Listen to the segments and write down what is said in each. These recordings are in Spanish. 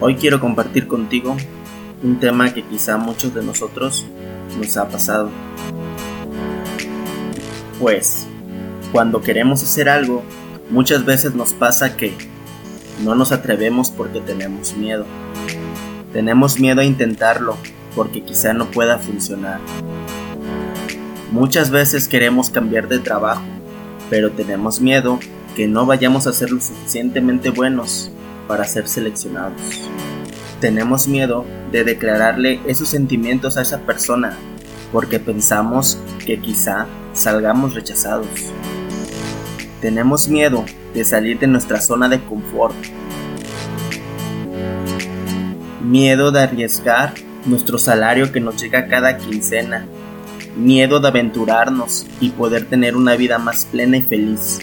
Hoy quiero compartir contigo un tema que quizá a muchos de nosotros nos ha pasado. Pues, cuando queremos hacer algo, muchas veces nos pasa que no nos atrevemos porque tenemos miedo. Tenemos miedo a intentarlo porque quizá no pueda funcionar. Muchas veces queremos cambiar de trabajo, pero tenemos miedo que no vayamos a ser lo suficientemente buenos para ser seleccionados. Tenemos miedo de declararle esos sentimientos a esa persona porque pensamos que quizá salgamos rechazados. Tenemos miedo de salir de nuestra zona de confort. Miedo de arriesgar nuestro salario que nos llega cada quincena. Miedo de aventurarnos y poder tener una vida más plena y feliz.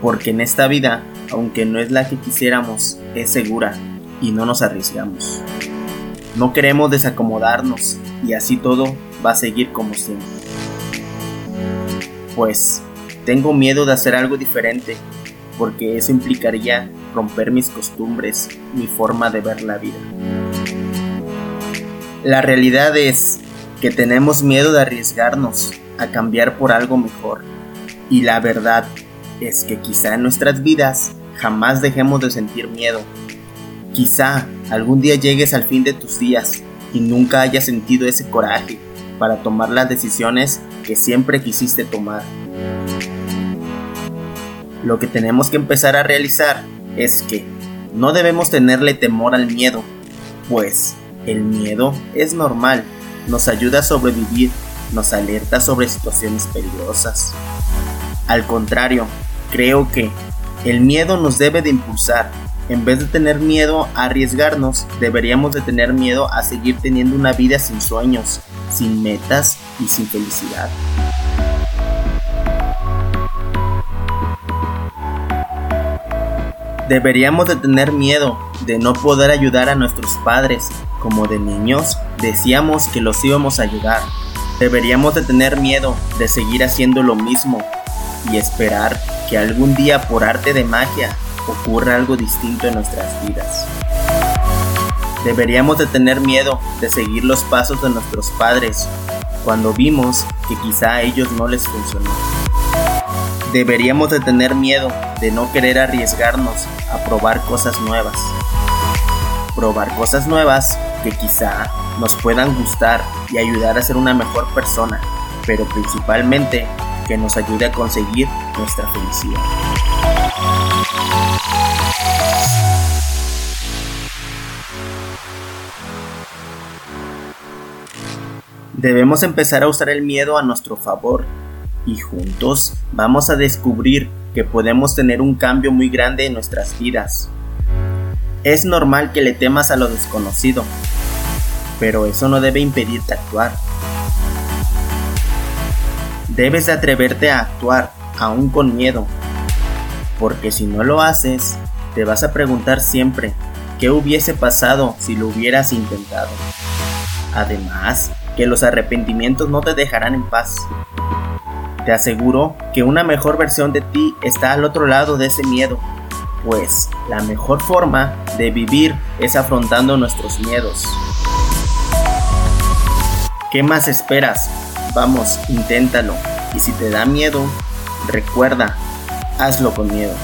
Porque en esta vida, aunque no es la que quisiéramos, es segura y no nos arriesgamos. No queremos desacomodarnos y así todo va a seguir como siempre. Pues tengo miedo de hacer algo diferente, porque eso implicaría romper mis costumbres, mi forma de ver la vida. La realidad es que tenemos miedo de arriesgarnos a cambiar por algo mejor. Y la verdad es que quizá en nuestras vidas jamás dejemos de sentir miedo. Quizá algún día llegues al fin de tus días y nunca hayas sentido ese coraje para tomar las decisiones que siempre quisiste tomar. Lo que tenemos que empezar a realizar es que no debemos tenerle temor al miedo, pues el miedo es normal, nos ayuda a sobrevivir, nos alerta sobre situaciones peligrosas. Al contrario, creo que el miedo nos debe de impulsar. En vez de tener miedo a arriesgarnos, deberíamos de tener miedo a seguir teniendo una vida sin sueños, sin metas y sin felicidad. Deberíamos de tener miedo de no poder ayudar a nuestros padres, como de niños decíamos que los íbamos a ayudar. Deberíamos de tener miedo de seguir haciendo lo mismo y esperar que algún día por arte de magia ocurra algo distinto en nuestras vidas. Deberíamos de tener miedo de seguir los pasos de nuestros padres cuando vimos que quizá a ellos no les funcionó. Deberíamos de tener miedo de no querer arriesgarnos a probar cosas nuevas. Probar cosas nuevas que quizá nos puedan gustar y ayudar a ser una mejor persona, pero principalmente que nos ayude a conseguir nuestra felicidad. Debemos empezar a usar el miedo a nuestro favor y juntos vamos a descubrir que podemos tener un cambio muy grande en nuestras vidas. Es normal que le temas a lo desconocido, pero eso no debe impedirte actuar. Debes de atreverte a actuar, aún con miedo, porque si no lo haces, te vas a preguntar siempre qué hubiese pasado si lo hubieras intentado. Además, que los arrepentimientos no te dejarán en paz. Te aseguro que una mejor versión de ti está al otro lado de ese miedo, pues la mejor forma de vivir es afrontando nuestros miedos. ¿Qué más esperas? Vamos, inténtalo. Y si te da miedo, recuerda, hazlo con miedo.